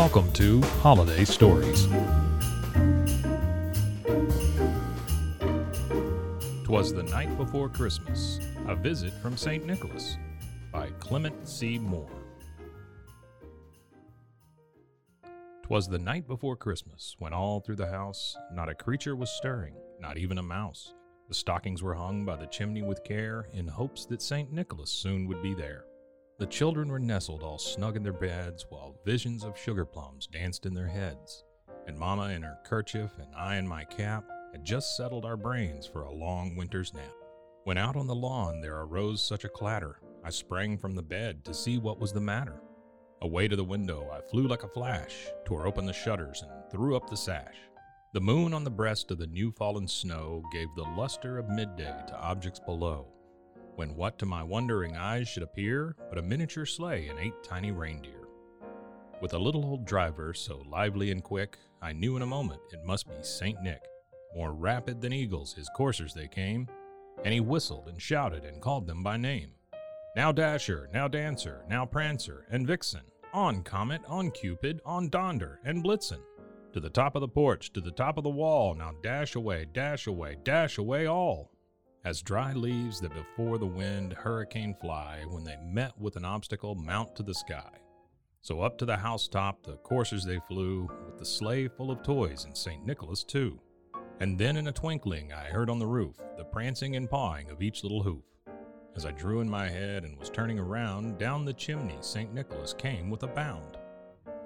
Welcome to Holiday Stories. Twas the night before Christmas, a visit from St. Nicholas by Clement C. Moore. Twas the night before Christmas, when all through the house not a creature was stirring, not even a mouse. The stockings were hung by the chimney with care, in hopes that St. Nicholas soon would be there. The children were nestled all snug in their beds, while visions of sugar plums danced in their heads. And Mama in her kerchief and I in my cap had just settled our brains for a long winter's nap. When out on the lawn there arose such a clatter, I sprang from the bed to see what was the matter. Away to the window I flew like a flash, tore open the shutters, and threw up the sash. The moon on the breast of the new fallen snow gave the luster of midday to objects below when what to my wondering eyes should appear but a miniature sleigh and eight tiny reindeer. With a little old driver so lively and quick, I knew in a moment it must be St. Nick. More rapid than eagles, his coursers they came, and he whistled and shouted and called them by name. Now Dasher, now Dancer, now Prancer, and Vixen, on Comet, on Cupid, on Donder, and Blitzen. To the top of the porch, to the top of the wall, now dash away, dash away, dash away all as dry leaves that before the wind hurricane fly when they met with an obstacle mount to the sky. So up to the housetop the coursers they flew, with the sleigh full of toys and St. Nicholas too. And then in a twinkling I heard on the roof the prancing and pawing of each little hoof. As I drew in my head and was turning around, down the chimney St. Nicholas came with a bound.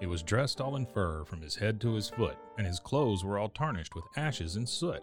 He was dressed all in fur from his head to his foot, and his clothes were all tarnished with ashes and soot.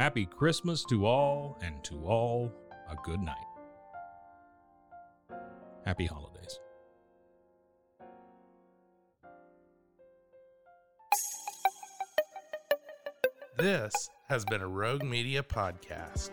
Happy Christmas to all, and to all a good night. Happy holidays. This has been a Rogue Media podcast.